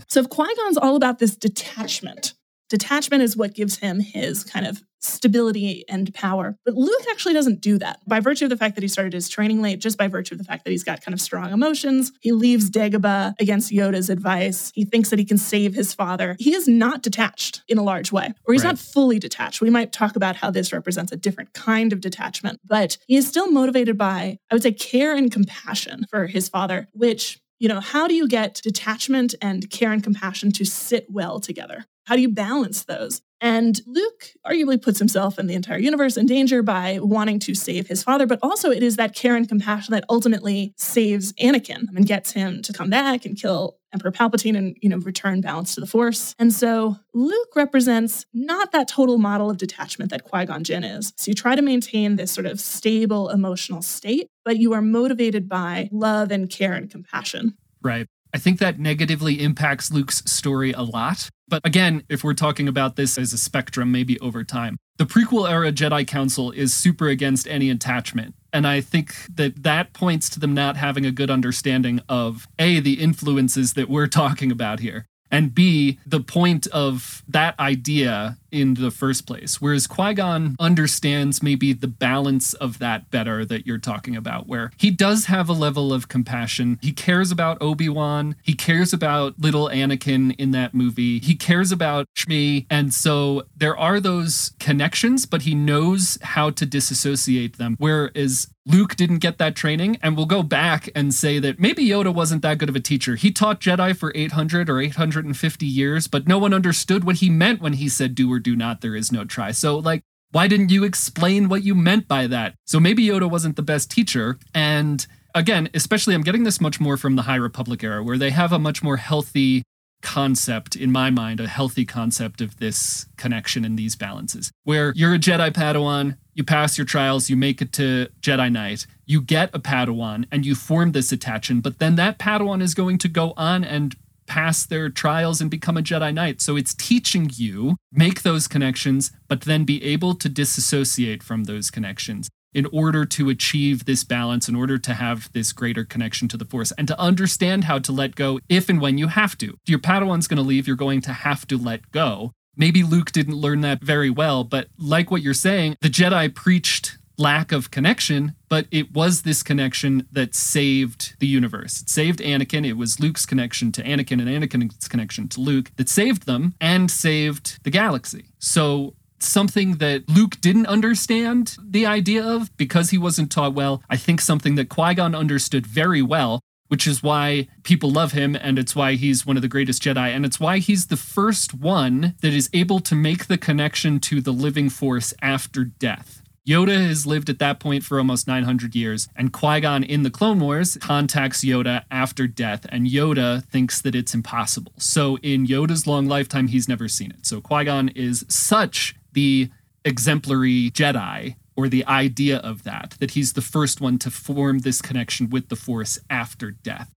So if Qui Gon's all about this detachment, detachment is what gives him his kind of stability and power. But Luke actually doesn't do that. By virtue of the fact that he started his training late, just by virtue of the fact that he's got kind of strong emotions, he leaves Dagobah against Yoda's advice. He thinks that he can save his father. He is not detached in a large way, or he's Right. not fully detached. We might talk about how this represents a different kind of detachment, but he is still motivated by, I would say, care and compassion for his father, which you know, how do you get detachment and care and compassion to sit well together? How do you balance those? And Luke arguably puts himself and the entire universe in danger by wanting to save his father, but also it is that care and compassion that ultimately saves Anakin and gets him to come back and kill Emperor Palpatine and, you know, return balance to the Force. And so Luke represents not that total model of detachment that Qui-Gon Jinn is. So you try to maintain this sort of stable emotional state, but you are motivated by love and care and compassion. Right. I think that negatively impacts Luke's story a lot. But again, if we're talking about this as a spectrum, maybe over time, the prequel era Jedi Council is super against any attachment. And I think that that points to them not having a good understanding of A, the influences that we're talking about here, and B, the point of that idea in the first place. Whereas Qui Gon understands maybe the balance of that better that you're talking about, where he does have a level of compassion. He cares about Obi Wan, he cares about little Anakin in that movie, he cares about Shmi. And so there are those connections, but he knows how to disassociate them. Whereas Luke didn't get that training, and we'll go back and say that maybe Yoda wasn't that good of a teacher. He taught Jedi for 800 or 850 years, but no one understood what he meant when he said do or do not, there is no try. So, like, why didn't you explain what you meant by that? So maybe Yoda wasn't the best teacher. And again, especially, I'm getting this much more from the High Republic era, where they have a much more healthy concept in my mind a healthy concept of this connection and these balances where you're a jedi padawan you pass your trials you make it to jedi knight you get a padawan and you form this attachment but then that padawan is going to go on and pass their trials and become a Jedi Knight. So it's teaching you make those connections, but then be able to disassociate from those connections in order to achieve this balance, in order to have this greater connection to the Force, and to understand how to let go if and when you have to. Your Padawan's going to leave, you're going to have to let go. Maybe Luke didn't learn that very well, but like what you're saying, the Jedi preached lack of connection, but it was this connection that saved the universe. It saved Anakin. It was Luke's connection to Anakin and Anakin's connection to Luke that saved them and saved the galaxy. So something that Luke didn't understand the idea of because he wasn't taught well. I think something that Qui Gon understood very well, which is why people love him and it's why he's one of the greatest Jedi. And it's why he's the first one that is able to make the connection to the living force after death. Yoda has lived at that point for almost 900 years, and Qui Gon in the Clone Wars contacts Yoda after death, and Yoda thinks that it's impossible. So, in Yoda's long lifetime, he's never seen it. So, Qui Gon is such the exemplary Jedi, or the idea of that, that he's the first one to form this connection with the Force after death.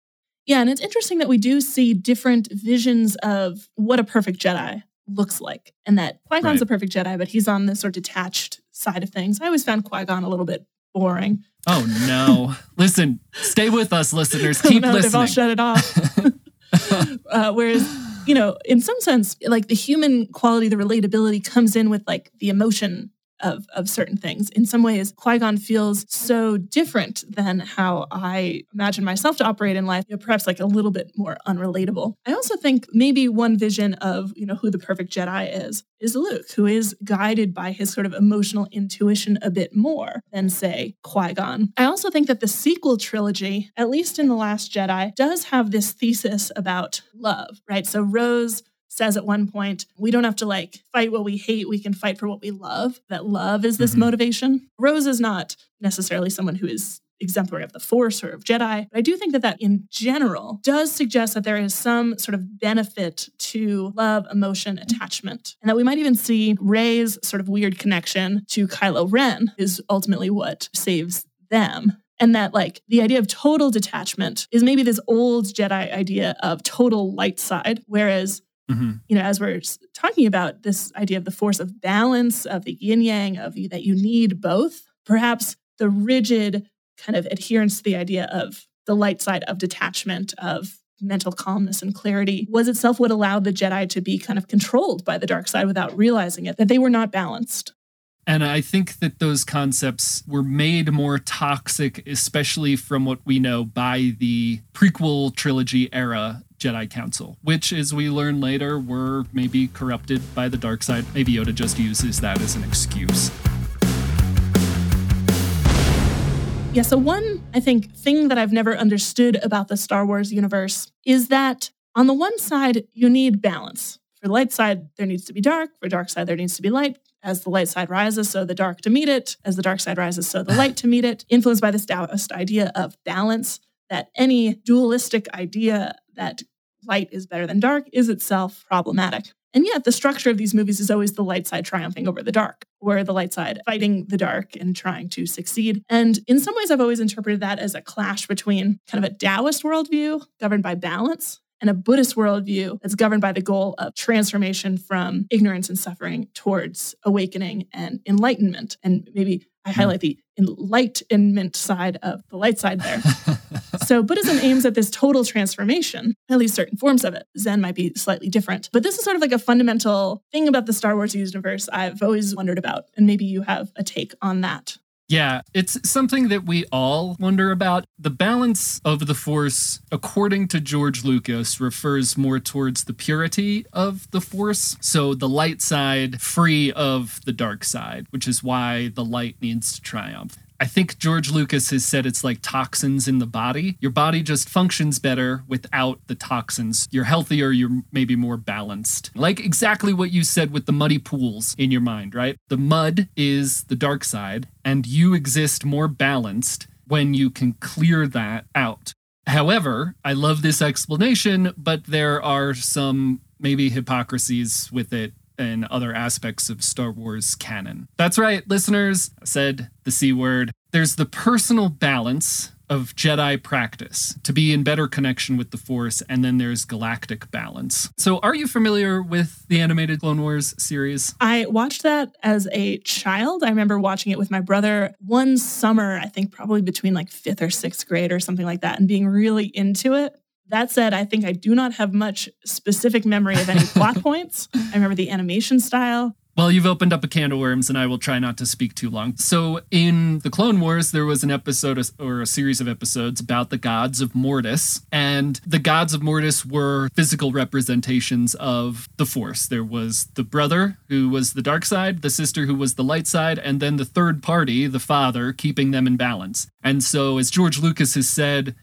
Yeah, and it's interesting that we do see different visions of what a perfect Jedi looks like, and that Qui Gon's Right. a perfect Jedi, but he's on this sort of detached side of things. I always found Qui Gon a little bit boring. Oh no. Listen, stay with us, listeners. Oh, Keep no, They've all shut it off. uh, whereas, you know, in some sense, like the human quality, the relatability comes in with like the emotion of, of certain things. In some ways, Qui Gon feels so different than how I imagine myself to operate in life, you know, perhaps like a little bit more unrelatable. I also think maybe one vision of, you know, who the perfect Jedi is, is Luke, who is guided by his sort of emotional intuition a bit more than, say, Qui Gon. I also think that the sequel trilogy, at least in The Last Jedi, does have this thesis about love, right? So Rose says at one point, we don't have to like fight what we hate, we can fight for what we love. That love is this Mhm. motivation. Rose is not necessarily someone who is exemplary of the force or of Jedi. But I do think that that in general does suggest that there is some sort of benefit to love, emotion, attachment. And that we might even see Rey's sort of weird connection to Kylo Ren is ultimately what saves them. And that, like, the idea of total detachment is maybe this old Jedi idea of total light side, whereas Mhm. you know, as we're talking about this idea of the force of balance, of the yin yang, of that you need both, perhaps the rigid kind of adherence to the idea of the light side of detachment, of mental calmness and clarity, was itself what allowed the Jedi to be kind of controlled by the dark side without realizing it, that they were not balanced. And I think that those concepts were made more toxic, especially from what we know by the prequel trilogy era Jedi Council, which, as we learn later, were maybe corrupted by the dark side. Maybe Yoda just uses that as an excuse. Yeah, so one, I think, thing that I've never understood about the Star Wars universe is that on the one side, you need balance. For the light side, there needs to be dark. For dark side, there needs to be light. As the light side rises, so the dark to meet it. As the dark side rises, so the light to meet it. Influenced by this Taoist idea of balance, that any dualistic idea that light is better than dark is itself problematic. And yet, the structure of these movies is always the light side triumphing over the dark, or the light side fighting the dark and trying to succeed. And in some ways, I've always interpreted that as a clash between kind of a Taoist worldview governed by balance and a Buddhist worldview that's governed by the goal of transformation from ignorance and suffering towards awakening and enlightenment. And maybe I hmm. highlight the enlightenment side of the light side there. So Buddhism aims at this total transformation, at least certain forms of it. Zen might be slightly different. But this is sort of like a fundamental thing about the Star Wars universe I've always wondered about. And maybe you have a take on that. Yeah, it's something that we all wonder about. The balance of the Force, according to George Lucas, refers more towards the purity of the Force. So the light side free of the dark side, which is why the light needs to triumph. I think George Lucas has said it's like toxins in the body. Your body just functions better without the toxins. You're healthier, you're maybe more balanced. Like exactly what you said with the muddy pools in your mind, right? The mud is the dark side, and you exist more balanced when you can clear that out. However, I love this explanation, but there are some maybe hypocrisies with it and other aspects of Star Wars canon. That's right, listeners. I said the C word. There's the personal balance of Jedi practice to be in better connection with the Force, and then there's galactic balance. So, are you familiar with the animated Clone Wars series? I watched that as a child. I remember watching it with my brother one summer, I think probably between like fifth or sixth grade or something like that, and being really into it. That said, I think I do not have much specific memory of any plot points. I remember the animation style. Well, you've opened up a can of worms, and I will try not to speak too long. So, in the Clone Wars, there was an episode or a series of episodes about the gods of Mortis, and the gods of Mortis were physical representations of the Force. There was the brother, who was the dark side, the sister, who was the light side, and then the third party, the father, keeping them in balance. And so, as George Lucas has said,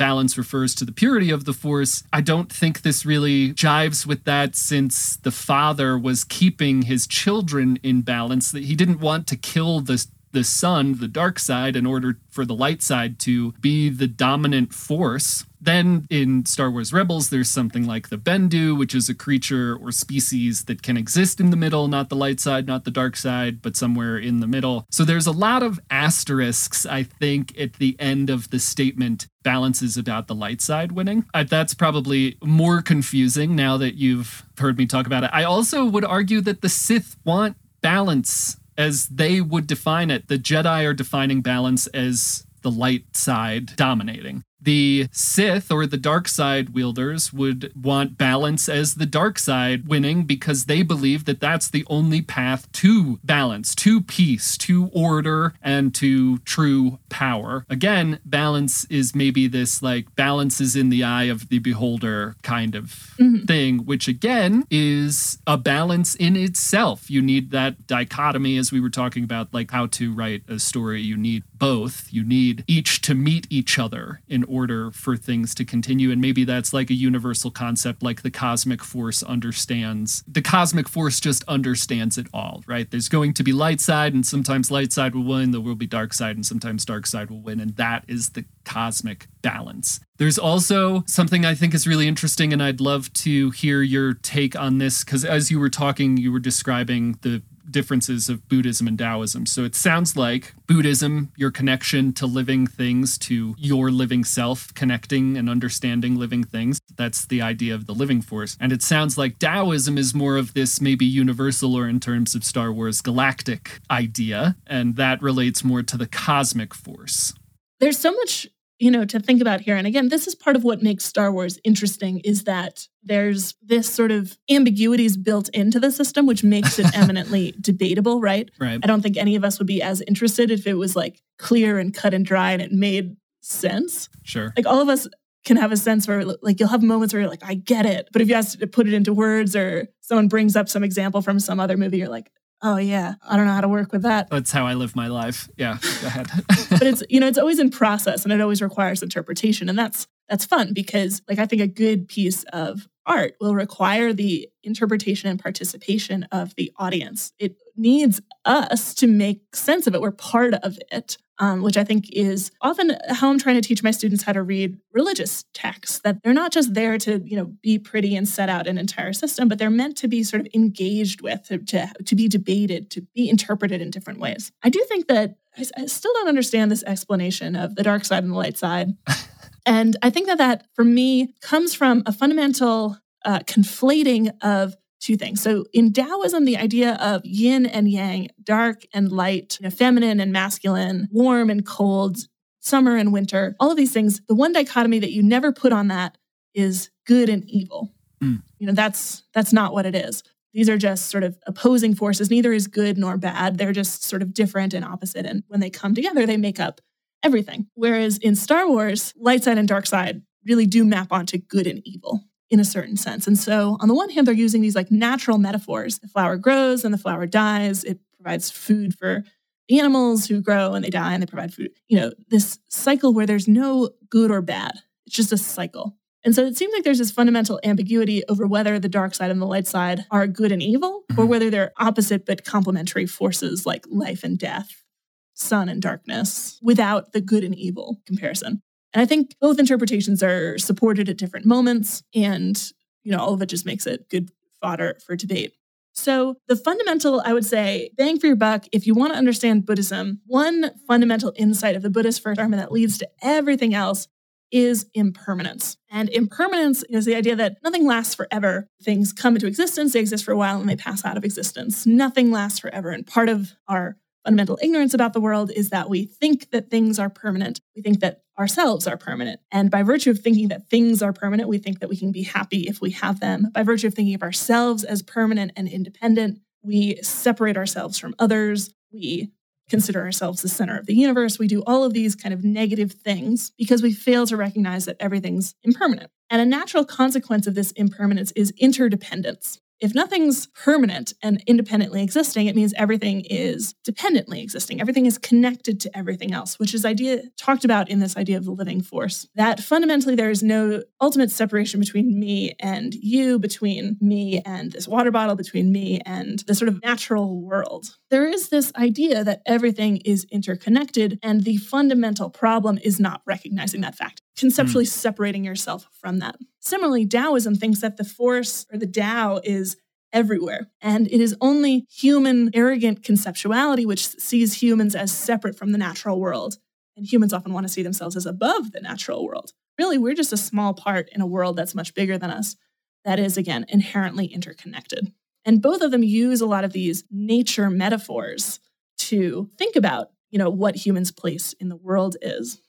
balance refers to the purity of the force. I don't think this really jives with that since the father was keeping his children in balance that he didn't want to kill the the son, the dark side, in order for the light side to be the dominant force. Then in Star Wars Rebels, there's something like the Bendu, which is a creature or species that can exist in the middle, not the light side, not the dark side, but somewhere in the middle. So there's a lot of asterisks, I think, at the end of the statement balances about the light side winning. Uh, that's probably more confusing now that you've heard me talk about it. I also would argue that the Sith want balance as they would define it. The Jedi are defining balance as the light side dominating. The Sith or the dark side wielders would want balance as the dark side winning because they believe that that's the only path to balance, to peace, to order, and to true power. Again, balance is maybe this like balance is in the eye of the beholder kind of mm-hmm. thing, which again is a balance in itself. You need that dichotomy, as we were talking about, like how to write a story. You need both. You need each to meet each other in order for things to continue. And maybe that's like a universal concept, like the cosmic force understands. The cosmic force just understands it all, right? There's going to be light side, and sometimes light side will win. There will be dark side, and sometimes dark side will win. And that is the cosmic balance. There's also something I think is really interesting, and I'd love to hear your take on this because as you were talking, you were describing the differences of Buddhism and Taoism. So it sounds like Buddhism, your connection to living things, to your living self, connecting and understanding living things. That's the idea of the living force. And it sounds like Taoism is more of this maybe universal or in terms of Star Wars galactic idea. And that relates more to the cosmic force. There's so much you know to think about here and again this is part of what makes star wars interesting is that there's this sort of ambiguities built into the system which makes it eminently debatable right Right. i don't think any of us would be as interested if it was like clear and cut and dry and it made sense Sure. like all of us can have a sense where like you'll have moments where you're like i get it but if you ask to put it into words or someone brings up some example from some other movie you're like oh yeah i don't know how to work with that That's how I live my life. Yeah. Go ahead. but it's you know it's always in process and it always requires interpretation and that's that's fun because like i think a good piece of art will require the interpretation and participation of the audience it needs us to make sense of it we're part of it um, which i think is often how i'm trying to teach my students how to read religious texts that they're not just there to you know be pretty and set out an entire system but they're meant to be sort of engaged with to, to, to be debated to be interpreted in different ways i do think that I, I still don't understand this explanation of the dark side and the light side. and I think that that, for me, comes from a fundamental uh, conflating of two things. So in Taoism, the idea of yin and yang, dark and light, you know, feminine and masculine, warm and cold, summer and winter, all of these things, the one dichotomy that you never put on that is good and evil. Mm. You know, that's that's not what it is. These are just sort of opposing forces. Neither is good nor bad. They're just sort of different and opposite. And when they come together, they make up everything. Whereas in Star Wars, light side and dark side really do map onto good and evil in a certain sense. And so on the one hand, they're using these like natural metaphors. The flower grows and the flower dies. It provides food for animals who grow and they die and they provide food. You know, this cycle where there's no good or bad. It's just a cycle. And so it seems like there's this fundamental ambiguity over whether the dark side and the light side are good and evil, or whether they're opposite but complementary forces like life and death, sun and darkness, without the good and evil comparison. And I think both interpretations are supported at different moments, and you know, all of it just makes it good fodder for debate. So, the fundamental, I would say, bang for your buck, if you want to understand Buddhism, one fundamental insight of the Buddhist first dharma that leads to everything else is impermanence. And impermanence is the idea that nothing lasts forever. Things come into existence, they exist for a while, and they pass out of existence. Nothing lasts forever. And part of our fundamental ignorance about the world is that we think that things are permanent. We think that ourselves are permanent. And by virtue of thinking that things are permanent, we think that we can be happy if we have them. By virtue of thinking of ourselves as permanent and independent, we separate ourselves from others. We consider ourselves the center of the universe. We do all of these kind of negative things because we fail to recognize that everything's impermanent. And a natural consequence of this impermanence is interdependence. If nothing's permanent and independently existing, it means everything is dependently existing. Everything is connected to everything else, which is idea talked about in this idea of the living force. That fundamentally there is no ultimate separation between me and you, between me and this water bottle, between me and the sort of natural world. There is this idea that everything is interconnected, and the fundamental problem is not recognizing that fact conceptually mm. separating yourself from that. Similarly, Taoism thinks that the force or the Tao is everywhere. And it is only human arrogant conceptuality which sees humans as separate from the natural world. And humans often want to see themselves as above the natural world. Really, we're just a small part in a world that's much bigger than us, that is, again, inherently interconnected. And both of them use a lot of these nature metaphors to think about, you know, what humans' place in the world is.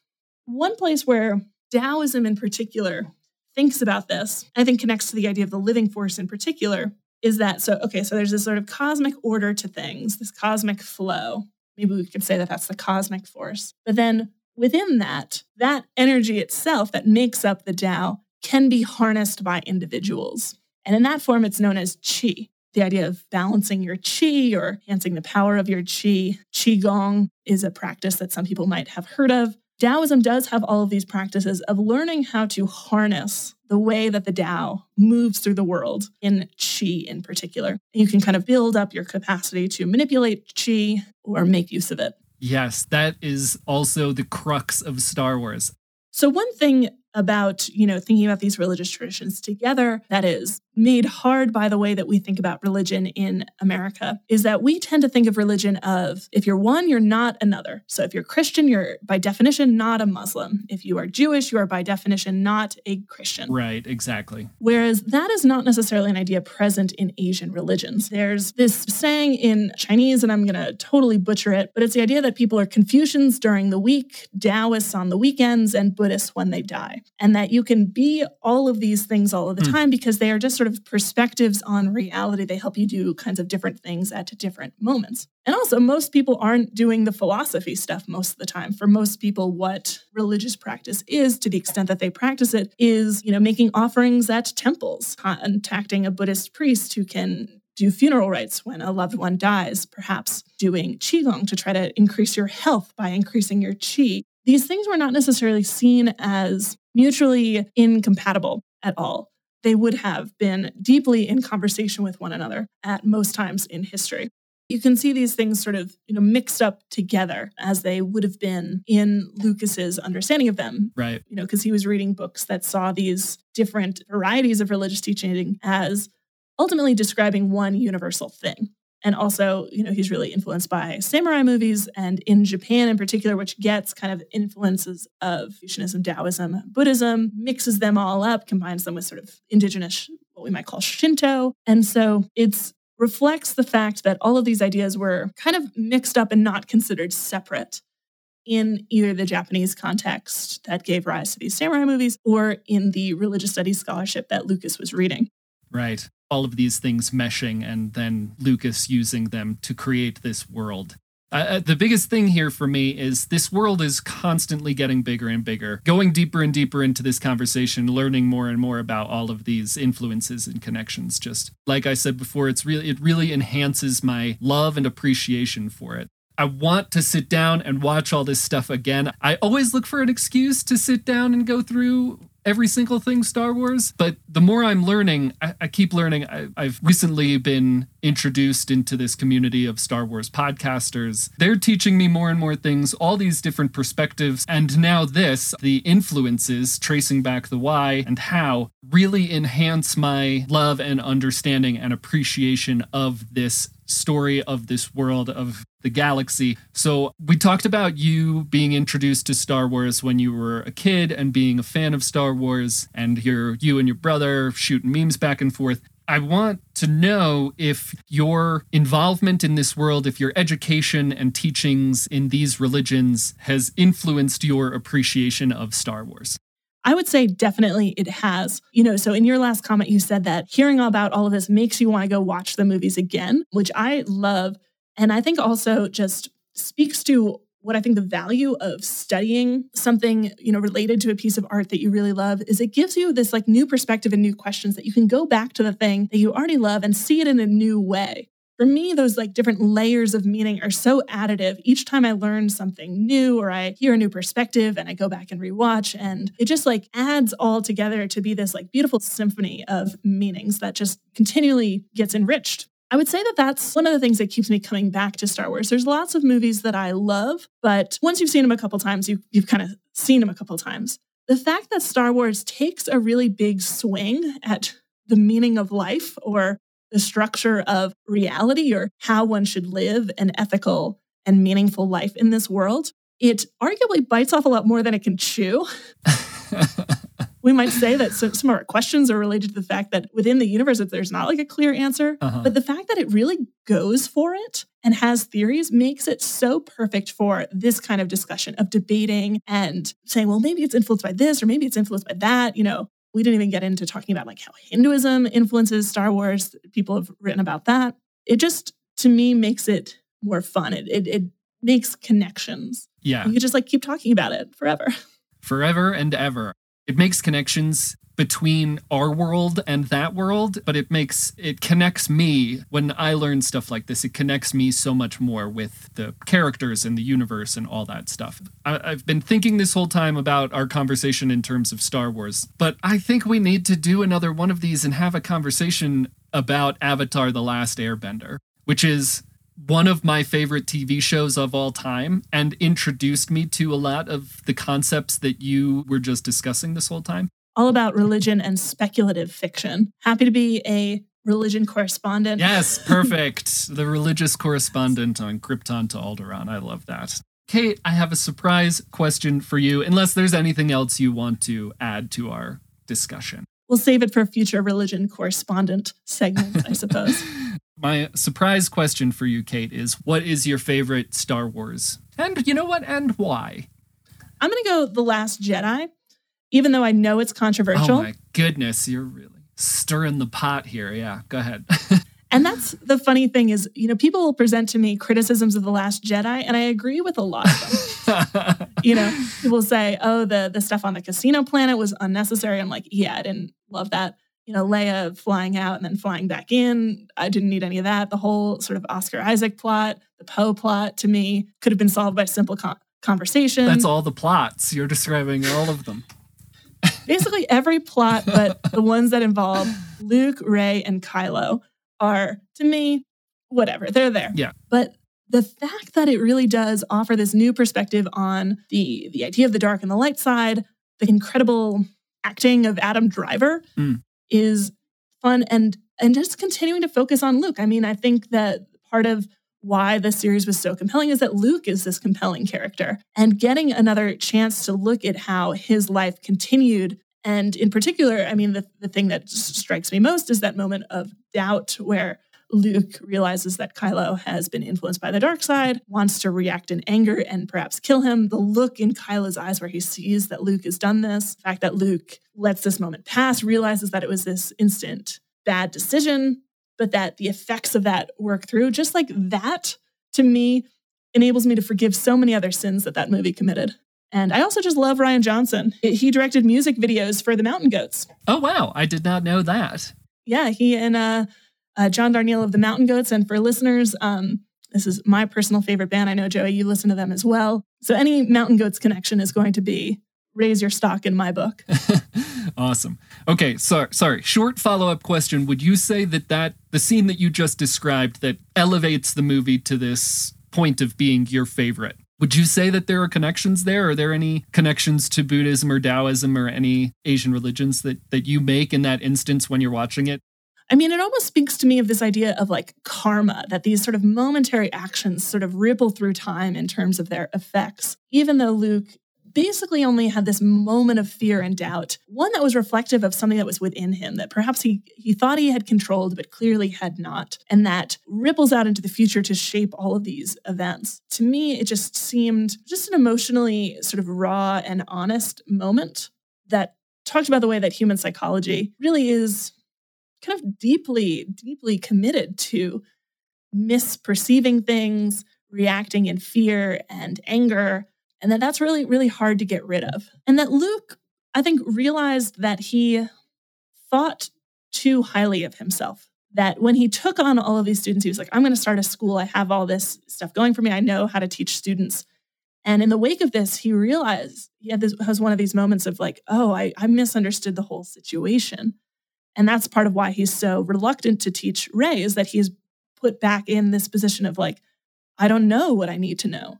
One place where Taoism in particular thinks about this, I think connects to the idea of the living force in particular, is that so, okay, so there's this sort of cosmic order to things, this cosmic flow. Maybe we could say that that's the cosmic force. But then within that, that energy itself that makes up the Tao can be harnessed by individuals. And in that form, it's known as qi. The idea of balancing your qi or enhancing the power of your qi. Qigong is a practice that some people might have heard of. Taoism does have all of these practices of learning how to harness the way that the Tao moves through the world in Qi in particular. You can kind of build up your capacity to manipulate Qi or make use of it. Yes, that is also the crux of Star Wars. So, one thing about, you know, thinking about these religious traditions together that is made hard by the way that we think about religion in America is that we tend to think of religion of if you're one, you're not another. So if you're Christian, you're by definition not a Muslim. If you are Jewish, you are by definition not a Christian. Right, exactly. Whereas that is not necessarily an idea present in Asian religions. There's this saying in Chinese, and I'm going to totally butcher it, but it's the idea that people are Confucians during the week, Taoists on the weekends, and Buddhists when they die. And that you can be all of these things all of the mm. time because they are just sort of perspectives on reality. They help you do kinds of different things at different moments. And also, most people aren't doing the philosophy stuff most of the time. For most people, what religious practice is, to the extent that they practice it, is, you know, making offerings at temples, contacting a Buddhist priest who can do funeral rites when a loved one dies, perhaps doing qigong to try to increase your health by increasing your qi. These things were not necessarily seen as mutually incompatible at all they would have been deeply in conversation with one another at most times in history. You can see these things sort of, you know, mixed up together as they would have been in Lucas's understanding of them. Right. You know, because he was reading books that saw these different varieties of religious teaching as ultimately describing one universal thing. And also, you know, he's really influenced by samurai movies and in Japan in particular, which gets kind of influences of Confucianism, Taoism, Buddhism, mixes them all up, combines them with sort of indigenous, what we might call Shinto. And so it's reflects the fact that all of these ideas were kind of mixed up and not considered separate in either the Japanese context that gave rise to these samurai movies or in the religious studies scholarship that Lucas was reading. Right all of these things meshing and then Lucas using them to create this world. Uh, uh, the biggest thing here for me is this world is constantly getting bigger and bigger. Going deeper and deeper into this conversation, learning more and more about all of these influences and connections. Just like I said before, it's really it really enhances my love and appreciation for it. I want to sit down and watch all this stuff again. I always look for an excuse to sit down and go through every single thing Star Wars, but the more I'm learning, I, I keep learning. I, I've recently been introduced into this community of Star Wars podcasters. They're teaching me more and more things, all these different perspectives. And now, this, the influences, tracing back the why and how, really enhance my love and understanding and appreciation of this story, of this world, of the galaxy. So, we talked about you being introduced to Star Wars when you were a kid and being a fan of Star Wars, and here you and your brother shooting memes back and forth. I want to know if your involvement in this world, if your education and teachings in these religions has influenced your appreciation of Star Wars. I would say definitely it has. You know, so in your last comment, you said that hearing about all of this makes you want to go watch the movies again, which I love. And I think also just speaks to what I think the value of studying something, you know, related to a piece of art that you really love is it gives you this like new perspective and new questions that you can go back to the thing that you already love and see it in a new way. For me, those like different layers of meaning are so additive. Each time I learn something new or I hear a new perspective and I go back and rewatch and it just like adds all together to be this like beautiful symphony of meanings that just continually gets enriched I would say that that's one of the things that keeps me coming back to Star Wars. There's lots of movies that I love, but once you've seen them a couple times, you, you've kind of seen them a couple times. The fact that Star Wars takes a really big swing at the meaning of life or the structure of reality or how one should live an ethical and meaningful life in this world, it arguably bites off a lot more than it can chew. we might say that some, some, of our questions are related to the fact that within the universe, if there's not like a clear answer, uh-huh. but the fact that it really goes for it and has theories makes it so perfect for this kind of discussion of debating and saying, well, maybe it's influenced by this or maybe it's influenced by that. You know, we didn't even get into talking about like how Hinduism influences Star Wars. People have written about that. It just, to me, makes it more fun. It, it, it makes connections. Yeah. You could just like keep talking about it forever. Forever and ever it makes connections between our world and that world but it makes it connects me. When i learn stuff like this it connects me so much more with the characters and the universe and all that stuff. I, have been thinking this whole time about our conversation in terms of star wars but i think we need to do another one of these and have a conversation about avatar the last airbender which is one of my favorite TV shows of all time and introduced me to a lot of the concepts that you were just discussing this whole time. All about religion and speculative fiction. Happy to be a religion correspondent. Yes, perfect. the religious correspondent on Krypton to Alderaan. I love that. Kate, I have a surprise question for you, unless there's anything else you want to add to our discussion. We'll save it for future religion correspondent segments, I suppose. My surprise question for you, Kate, is what is your favorite Star Wars? And you know what? And why? I'm going to go The Last Jedi, even though I know it's controversial. Oh my goodness, you're really stirring the pot here. Yeah, go ahead. and that's the funny thing is, you know, people will present to me criticisms of The Last Jedi, and I agree with a lot of them. you know, people say, oh, the, the stuff on the casino planet was unnecessary. I'm like, yeah, I didn't love that you know, Leia flying out and then flying back in. I didn't need any of that. The whole sort of Oscar Isaac plot, the Poe plot to me could have been solved by simple con- conversation. That's all the plots. You're describing all of them. Basically, every plot, but the ones that involve Luke, Rey, and Kylo are, to me, whatever. They're there. Yeah. But the fact that it really does offer this new perspective on the the idea of the dark and the light side, the incredible acting of Adam Driver, mm is fun and and just continuing to focus on Luke. I mean, I think that part of why the series was so compelling is that Luke is this compelling character and getting another chance to look at how his life continued. And in particular, I mean, the, the thing that strikes me most is that moment of doubt where Luke realizes that Kylo has been influenced by the dark side, wants to react in anger and perhaps kill him. The look in Kylo's eyes where he sees that Luke has done this, the fact that Luke lets this moment pass, realizes that it was this instant bad decision, but that the effects of that work through, just like that to me enables me to forgive so many other sins that that movie committed. And I also just love Rian Johnson. He directed music videos for the Mountain Goats. Oh, wow. I did not know that. Yeah, he and uh, uh, John Darnielle of the Mountain Goats. And for listeners, um, this is my personal favorite band. I know, Joey, you listen to them as well. So any Mountain Goats connection is going to be raise your stock in my book. Awesome. Okay, so, sorry. Short follow up question. Would you say that that the scene that you just described that elevates the movie to this point of being your favorite? Would you say that there are connections there? Are there any connections to Buddhism or Taoism or any Asian religions that that you make in that instance when you're watching it? I mean, it almost speaks to me of this idea of like karma, that these sort of momentary actions sort of ripple through time in terms of their effects. Even though Luke basically only had this moment of fear and doubt, one that was reflective of something that was within him that perhaps he, he thought he had controlled, but clearly had not, and that ripples out into the future to shape all of these events. To me, it just seemed just an emotionally sort of raw and honest moment that talked about the way that human psychology really is kind of deeply, deeply committed to misperceiving things, reacting in fear and anger, and that that's really, really hard to get rid of. And that Luke, I think, realized that he thought too highly of himself. That when he took on all of these students, he was like, I'm going to start a school. I have all this stuff going for me. I know how to teach students. And in the wake of this, he realized he had this has one of these moments of like, oh, I, I misunderstood the whole situation. And that's part of why he's so reluctant to teach Rey is that he's put back in this position of like, I don't know what I need to know.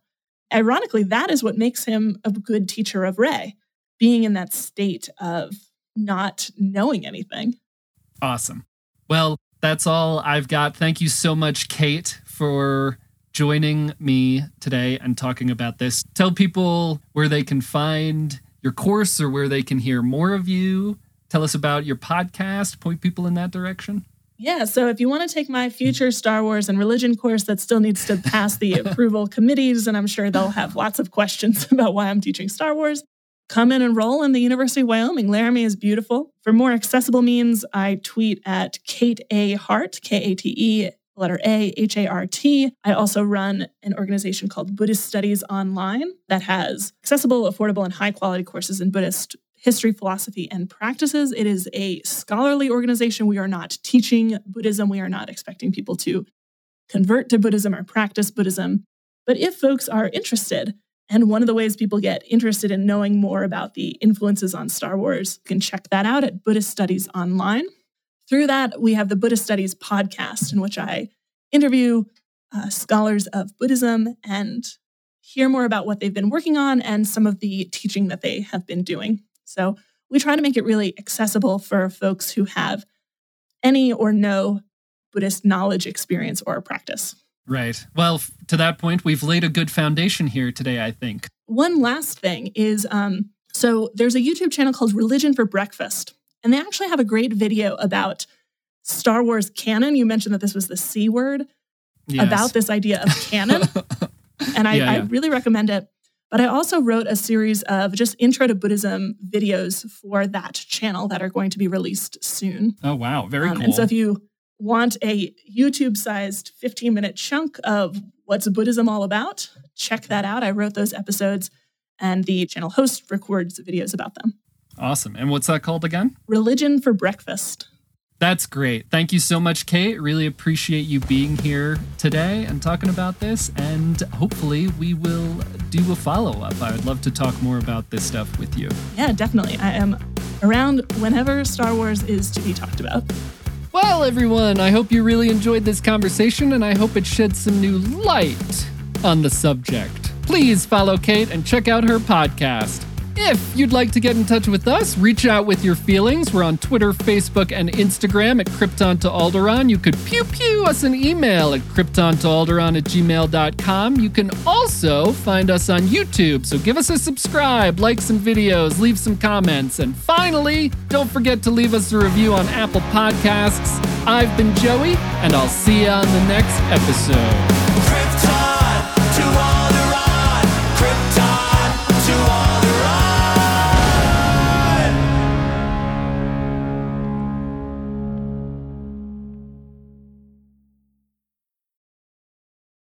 Ironically, that is what makes him a good teacher of Rey, being in that state of not knowing anything. Awesome. Well, that's all I've got. Thank you so much, Kate, for joining me today and talking about this. Tell people where they can find your course or where they can hear more of you. Tell us about your podcast, point people in that direction. Yeah, so if you want to take my future Star Wars and religion course that still needs to pass the approval committees, and I'm sure they'll have lots of questions about why I'm teaching Star Wars, come and enroll in the University of Wyoming. Laramie is beautiful. For more accessible means, I tweet at Kate A. Hart, K A T E, letter A, H A R T. I also run an organization called Buddhist Studies Online that has accessible, affordable, and high quality courses in Buddhist history, philosophy, and practices. It is a scholarly organization. We are not teaching Buddhism. We are not expecting people to convert to Buddhism or practice Buddhism. But if folks are interested, and one of the ways people get interested in knowing more about the influences on Star Wars, you can check that out at Buddhist Studies Online. Through that, we have the Buddhist Studies podcast, in which I interview uh, scholars of Buddhism and hear more about what they've been working on and some of the teaching that they have been doing. So we try to make it really accessible for folks who have any or no Buddhist knowledge, experience, or practice. Right. Well, to that point, we've laid a good foundation here today, I think. One last thing is um, so there's a YouTube channel called Religion for Breakfast, and they actually have a great video about Star Wars canon. You mentioned that this was the C word Yes. about this idea of canon, and I, Yeah, I really recommend it. But I also wrote a series of just intro to Buddhism videos for that channel that are going to be released soon. Oh, wow. Very Um, cool. And so if you want a YouTube sized 15 minute chunk of what's Buddhism all about, check that out. I wrote those episodes and the channel host records videos about them. awesome. And what's that called again? Religion for breakfast. That's great. Thank you so much, Kate. Really appreciate you being here today and talking about this. And hopefully, we will do a follow up. I would love to talk more about this stuff with you. Yeah, definitely. I am around whenever Star Wars is to be talked about. Well, everyone, I hope you really enjoyed this conversation and I hope it sheds some new light on the subject. Please follow Kate and check out her podcast. If you'd like to get in touch with us, reach out with your feelings. We're on Twitter, Facebook, and Instagram at Krypton to Alderaan. You could pew pew us an email at kryptontoalderaan at gmail.com. You can also find us on YouTube, so give us a subscribe, like some videos, leave some comments, and finally, don't forget to leave us a review on Apple Podcasts. I've been Joey, and I'll see you on the next episode. Krypton to